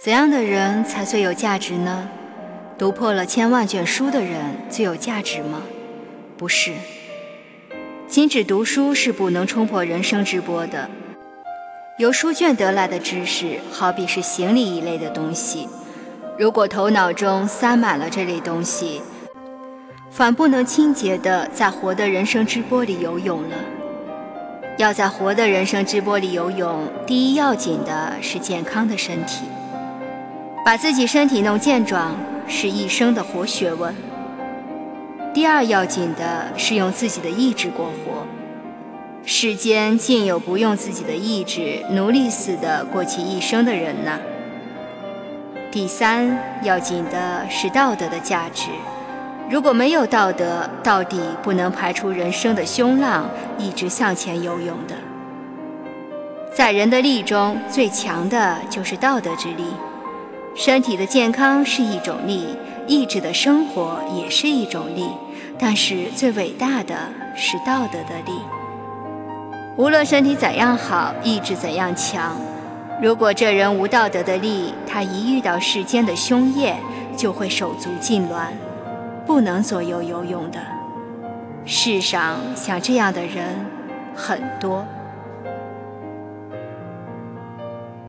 怎样的人才最有价值呢？读破了千万卷书的人最有价值吗？不是。仅只读书是不能冲破人生之波的。由书卷得来的知识，好比是行李一类的东西。如果头脑中塞满了这类东西，反不能清洁的在活的人生之波里游泳了。要在活的人生之波里游泳，第一要紧的是健康的身体。把自己身体弄健壮，是一生的活学问。第二要紧的是用自己的意志过活。世间竟有不用自己的意志、奴隶似的过其一生的人呢？第三要紧的是道德的价值。如果没有道德，到底不能排除人生的凶浪，一直向前游泳的。在人的力中，最强的就是道德之力。身体的健康是一种力，意志的生活也是一种力，但是最伟大的是道德的力。无论身体怎样好，意志怎样强，如果这人无道德的力，他一遇到世间的凶业，就会手足痉挛，不能左右游泳的。世上像这样的人很多。